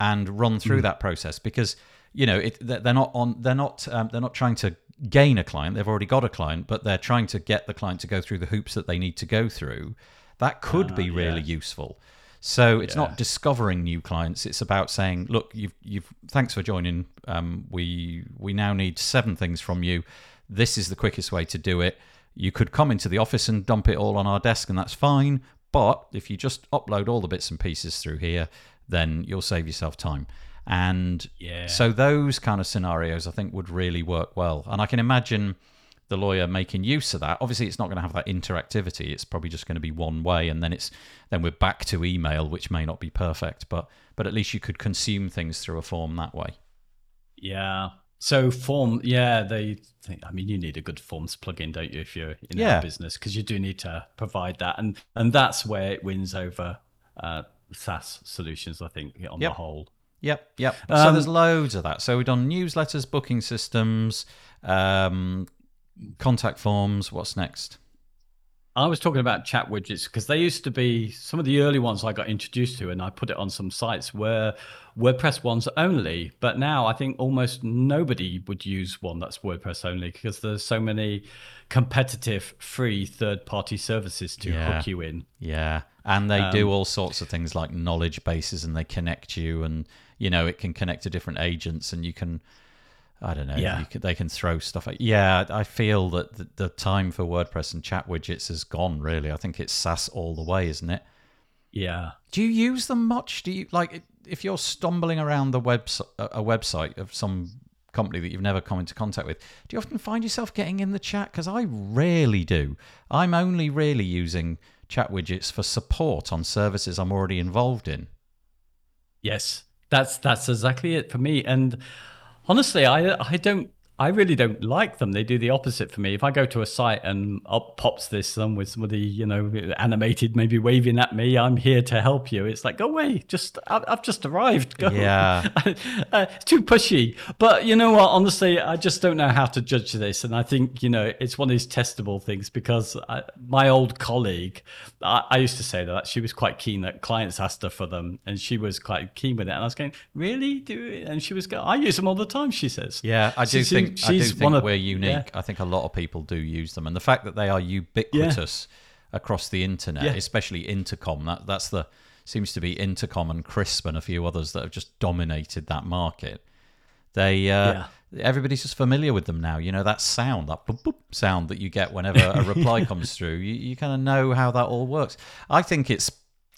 and run through Mm. that process because you know it, they're not on they're not um, they're not trying to gain a client. They've already got a client, but they're trying to get the client to go through the hoops that they need to go through. That could be really useful. So it's Ah, Yeah. not discovering new clients. It's about saying, look, you've you've thanks for joining. Um, we we now need seven things from you. This is the quickest way to do it. You could come into the office and dump it all on our desk, and that's fine. But if you just upload all the bits and pieces through here, then you'll save yourself time. And Yeah. so those kind of scenarios, I think, would really work well. And I can imagine the lawyer making use of that. Obviously, it's not going to have that interactivity. It's probably just going to be one way, and then it's then we're back to email, which may not be perfect, but but at least you could consume things through a form that way. Yeah. So form, yeah, they think. I mean, you need a good forms plugin, don't you, if you're in Yeah. our business, because you do need to provide that, and and that's where it wins over uh, SaaS solutions. I think on Yep. the whole. Yep, yep. so Um, there's loads of that. So we've done newsletters, booking systems, um, contact forms. What's next? I was talking about chat widgets because they used to be some of the early ones I got introduced to, and I put it on some sites were WordPress ones only. But now I think almost nobody would use one that's WordPress only because there's so many competitive free third party services to Yeah. hook you in. Yeah, and they do Um, all sorts of things like knowledge bases, and they connect you, and you know it can connect to different agents, and you can, I don't know, Yeah. you can, they can throw stuff. At, yeah, I feel that the, the time for WordPress and chat widgets has gone. Really, I think it's SaaS all the way, isn't it? Yeah. Do you use them much? Do you like if you're stumbling around the website, a website of some company that you've never come into contact with? Do you often find yourself getting in the chat? Because I rarely do. I'm only really using chat widgets for support on services I'm already involved in. Yes, that's that's exactly it for me. And honestly, I I don't I really don't like them. They do the opposite for me. If I go to a site and up pops this some with somebody you know animated, maybe waving at me, I'm here to help you. It's like go away, just I've, I've just arrived. Go. Yeah. uh, it's too pushy. But you know what? Honestly, I just don't know how to judge this. And I think, you know, it's one of these testable things because I, my old colleague, I, I used to say that she was quite keen that clients asked her for them and she was quite keen with it. And I was going, really? Do it? And she was going, I use them all the time, she says. Yeah, I do She's- think I do think one of- we're unique. yeah. I think a lot of people do use them, and the fact that they are ubiquitous across the internet, Yeah. especially Intercom, that that's the seems to be Intercom and Crisp and a few others that have just dominated that market. They uh, everybody's just familiar with them now. You know that sound, that boop, boop sound that you get whenever a reply comes through. You, you kind of know how that all works. I think it's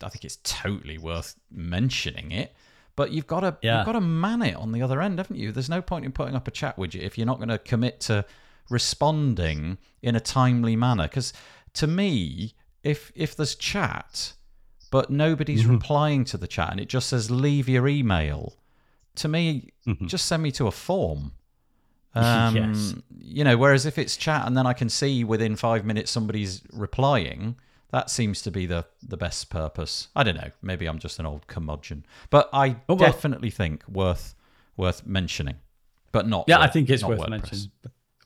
I think it's totally worth mentioning it. But you've got to Yeah. you've got to man it on the other end, haven't you? There's no point in putting up a chat widget if you're not going to commit to responding in a timely manner. Because to me, if if there's chat, but nobody's Mm-hmm. replying to the chat and it just says leave your email, to me, Mm-hmm. just send me to a form. Um, Yes. You know, whereas if it's chat and then I can see within five minutes somebody's replying, that seems to be the, the best purpose. I don't know. Maybe I'm just an old curmudgeon, but I Oh, well- definitely think worth worth mentioning, but not. Yeah, I think it's worth WordPress. mentioning.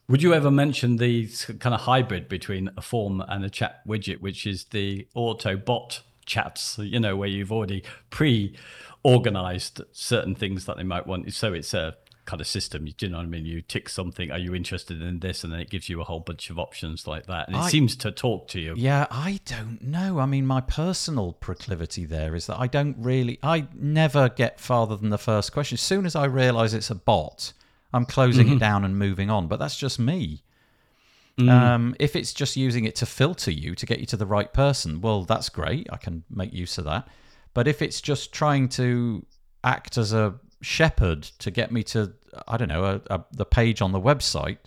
Would you ever mention the kind of hybrid between a form and a chat widget, which is the auto bot chats, you know, where you've already pre organized certain things that they might want? So it's a kind of system. Do you know what I mean? You tick something, are you interested in this? And then it gives you a whole bunch of options like that. And it I- seems to talk to you. Yeah, I don't know. I mean, my personal proclivity there is that I don't really, I never get farther than the first question. As soon as I realize it's a bot, I'm closing Mm-hmm. it down and moving on. But that's just me. Mm. Um, if it's just using it to filter you to get you to the right person, well, that's great. I can make use of that. But if it's just trying to act as a shepherd to get me to, I don't know, a, a, the page on the website,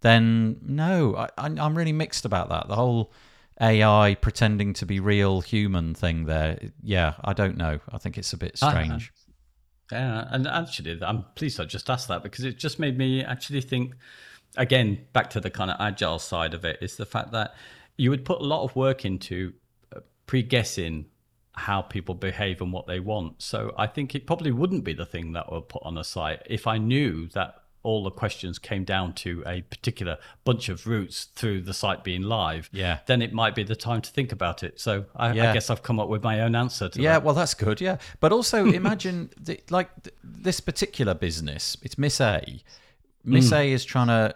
then no, I, I'm really mixed about that. The whole AI pretending to be real human thing there, yeah, I don't know. I think it's a bit I- strange. Yeah, and actually, I'm pleased I just asked that because it just made me actually think again back to the kind of agile side of it is the fact that you would put a lot of work into uh, pre-guessing how people behave and what they want. So I think it probably wouldn't be the thing that would put on a site if I knew that all the questions came down to a particular bunch of routes through the site being live, Yeah. then it might be the time to think about it. So I, Yeah. I guess I've come up with my own answer to Yeah, that. well, that's good. Yeah, but also imagine the, like th- this particular business. It's Miss A. Mm. Miss A is trying to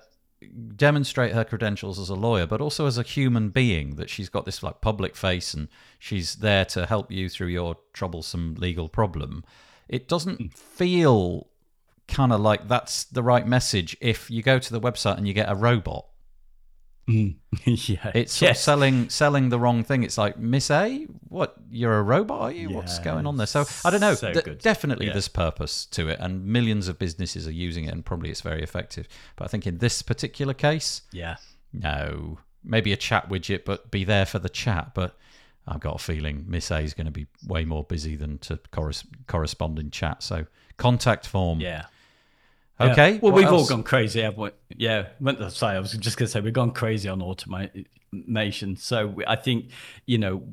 demonstrate her credentials as a lawyer, but also as a human being. That she's got this like public face and she's there to help you through your troublesome legal problem. It doesn't hmm. feel kind of like that's the right message if you go to the website and you get a robot. Mm. yeah, It's sort of yes. selling selling the wrong thing. It's like Miss A, what? You're a robot, are you? What's going on there? So I don't know. so Th- definitely, Yeah. there's purpose to it, and millions of businesses are using it, and probably it's very effective. But I think in this particular case, yeah. no. Maybe a chat widget, but be there for the chat. But I've got a feeling Miss A is going to be way more busy than to corres- correspond in chat. So contact form. Yeah. Okay. Yeah. Well, what we've all gone crazy, haven't we? Yeah. Sorry, I was just going to say we've gone crazy on automation. So we- I think you know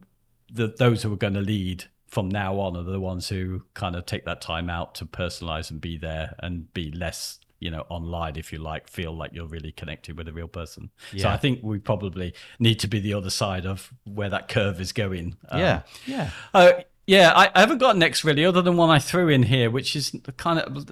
the those who are going to lead from now on are the ones who kind of take that time out to personalize and be there and be less you know online if you like feel like you're really connected with a real person so i think we probably need to be the other side of where that curve is going Um, Yeah. Yeah. uh, yeah, I, I haven't got next really, other than one I threw in here, which is kind of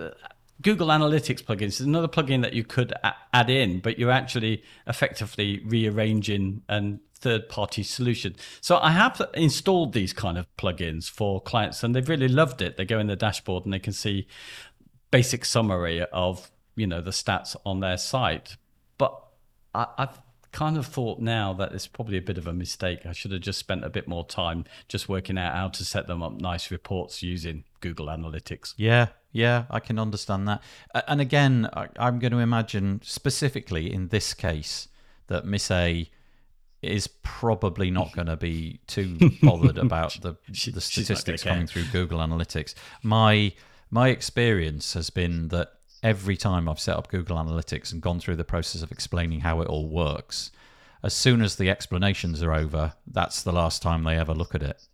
Google Analytics plugins. is another plugin that you could a- add in, but you're actually effectively rearranging and third-party solution. So I have installed these kind of plugins for clients, and they've really loved it. They go in the dashboard and they can see basic summary of you know the stats on their site. But I, I've kind of thought now that it's probably a bit of a mistake. I should have just spent a bit more time just working out how to set them up nice reports using Google Analytics. Yeah, yeah, I can understand that. And again, I'm going to imagine specifically in this case that Miss A is probably not going to be too bothered about the, She- the statistics coming through Google Analytics. My my experience has been that every time I've set up Google Analytics and gone through the process of explaining how it all works, as soon as the explanations are over, that's the last time they ever look at it.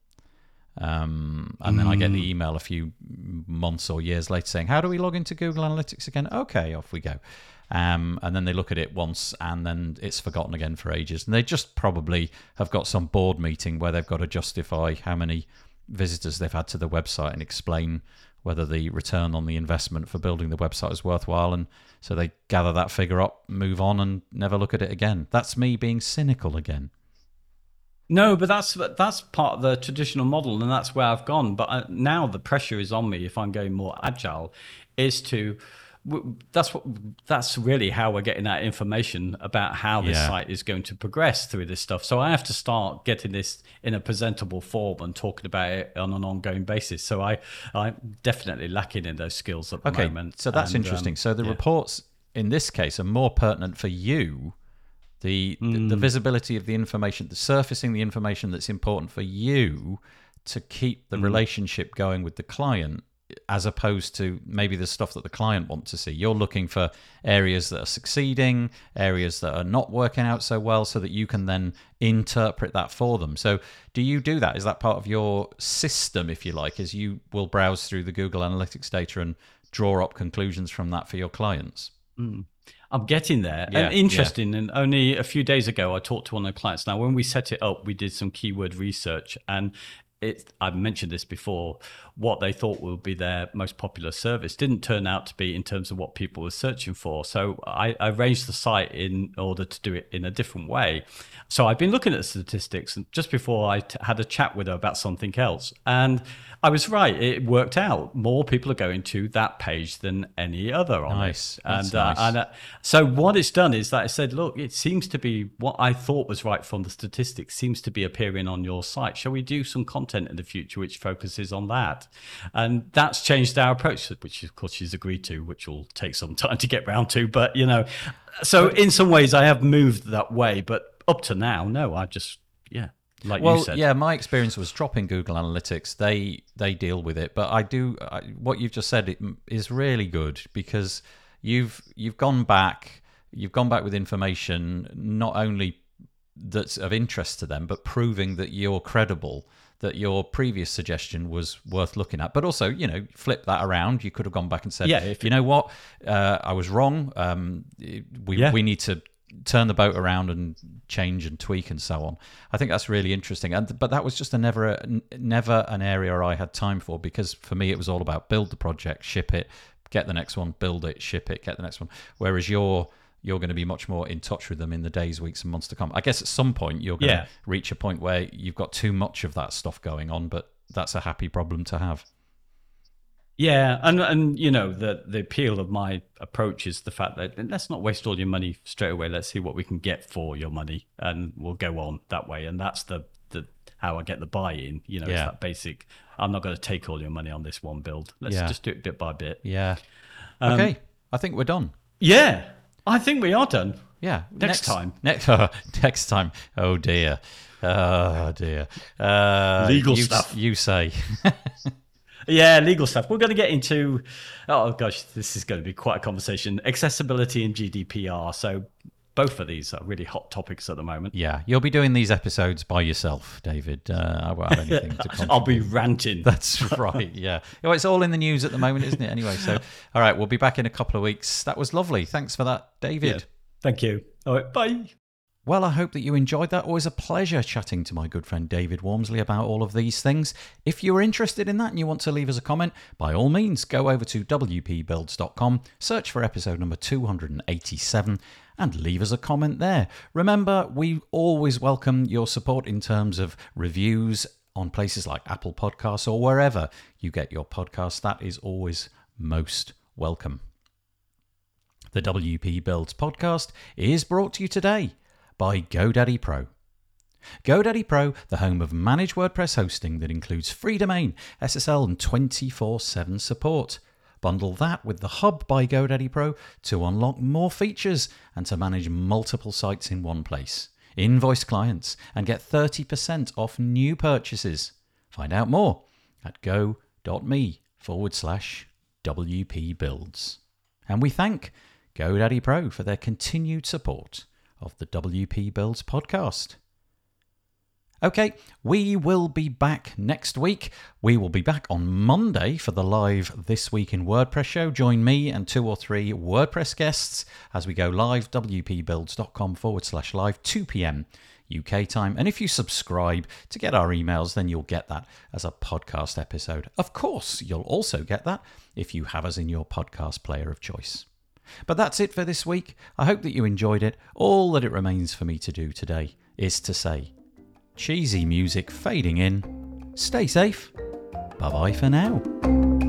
Um, and then I get the email a few months or years later saying, "How do we log into Google Analytics again?" Okay, off we go. Um, and then they look at it once, and then it's forgotten again for ages. And they just probably have got some board meeting where they've got to justify how many visitors they've had to the website and explain whether the return on the investment for building the website is worthwhile. And so they gather that figure up, move on, and never look at it again. That's me being cynical again. No, but that's that's part of the traditional model, and that's where I've gone. But uh, now the pressure is on me. If I'm going more agile, is to that's what that's really how we're getting that information about how this Yeah. site is going to progress through this stuff. So I have to start getting this in a presentable form and talking about it on an ongoing basis. So I I'm definitely lacking in those skills at the Okay, moment. so that's And, um, interesting. so the yeah. reports in this case are more pertinent for you. The, the the Hmm. visibility of the information, the surfacing the information that's important for you to keep the relationship going with the client, as opposed to maybe the stuff that the client wants to see. You're looking for areas that are succeeding, areas that are not working out so well, so that you can then interpret that for them. So, do you do that? Is that part of your system, if you like? Is you will browse through the Google Analytics data and draw up conclusions from that for your clients? Hmm. I'm getting there. Yeah, and interesting. And only a few days ago, I talked to one of the clients. Now, when we set it up, we did some keyword research, and it. I've mentioned this before. What they thought would be their most popular service didn't turn out to be in terms of what people were searching for. So I, I arranged the site in order to do it in a different way. So I've been looking at the statistics, and just before I t- had a chat with her about something else, and I was right. It worked out. More people are going to that page than any other on Nice. And, uh, nice. and uh, so what it's done is that I said, look, it seems to be what I thought was right from the statistics seems to be appearing on your site. Shall we do some content in the future which focuses on that? And that's changed our approach, which of course she's agreed to, which will take some time to get round to. But you know, so in some ways I have moved that way, but up to now, no, I just yeah, like well, you said, yeah, my experience was dropping Google Analytics. They they deal with it, but I do I, what you've just said it is really good because you've you've gone back, you've gone back with information not only that's of interest to them, but proving that you're credible, that your previous suggestion was worth looking at. But also, you know, flip that around. You could have gone back and said, Yeah, if- you know what, uh, I was wrong. Um, we Yeah. we need to turn the boat around and change and tweak and so on. I think that's really interesting. And but that was just a never n- never an area I had time for because for me it was all about build the project, ship it, get the next one, build it, ship it, get the next one. Whereas you're you're going to be much more in touch with them in the days, weeks, and months to come. I guess at some point you're going Yeah. to reach a point where you've got too much of that stuff going on, but that's a happy problem to have. Yeah, and and you know the the appeal of my approach is the fact that let's not waste all your money straight away. Let's see what we can get for your money, and we'll go on that way. And that's the the how I get the buy-in. You know, it's that basic. I'm not going to take all your money on this one build. Let's Yeah. just do it bit by bit. Yeah. Um, okay. I think we're done. Yeah, I think we are done. Yeah. Next time. Next next time. Oh dear. Oh dear. Uh, Legal you, stuff. You say. Yeah, legal stuff. We're going to get into. Oh gosh, this is going to be quite a conversation. Accessibility and GDPR. So both of these are really hot topics at the moment. yeah. You'll be doing these episodes by yourself, David. Uh, I won't have anything to contribute. I'll be ranting. That's right. Yeah. Well, it's all in the news at the moment, isn't it? Anyway, so all right, we'll be back in a couple of weeks. That was lovely. Thanks for that, David. Yeah. Thank you. All right, bye. Well, I hope that you enjoyed that. Always a pleasure chatting to my good friend David Waumsley about all of these things. If you're interested in that and you want to leave us a comment, by all means, go over to wpbuilds.com, search for episode number 287, and leave us a comment there. Remember, we always welcome your support in terms of reviews on places like Apple Podcasts or wherever you get your podcasts. That is always most welcome. The WP Builds podcast is brought to you today by GoDaddy Pro. GoDaddy Pro, the home of managed WordPress hosting that includes free domain, SSL, and 24 7 support. Bundle that with the Hub by GoDaddy Pro to unlock more features and to manage multiple sites in one place. Invoice clients and get 30% off new purchases. Find out more at go.me forward slash WP Builds. And we thank GoDaddy Pro for their continued support of the WP Builds podcast. Okay, we will be back next week. We will be back on Monday for the live This Week in WordPress show. Join me and two or three WordPress guests as we go live, wpbuilds.com forward slash live, 2 p.m. UK time. And if you subscribe to get our emails, then you'll get that as a podcast episode. Of course, you'll also get that if you have us in your podcast player of choice. But that's it for this week. I hope that you enjoyed it. All that it remains for me to do today is to say, cheesy music fading in. Stay safe. Bye bye for now.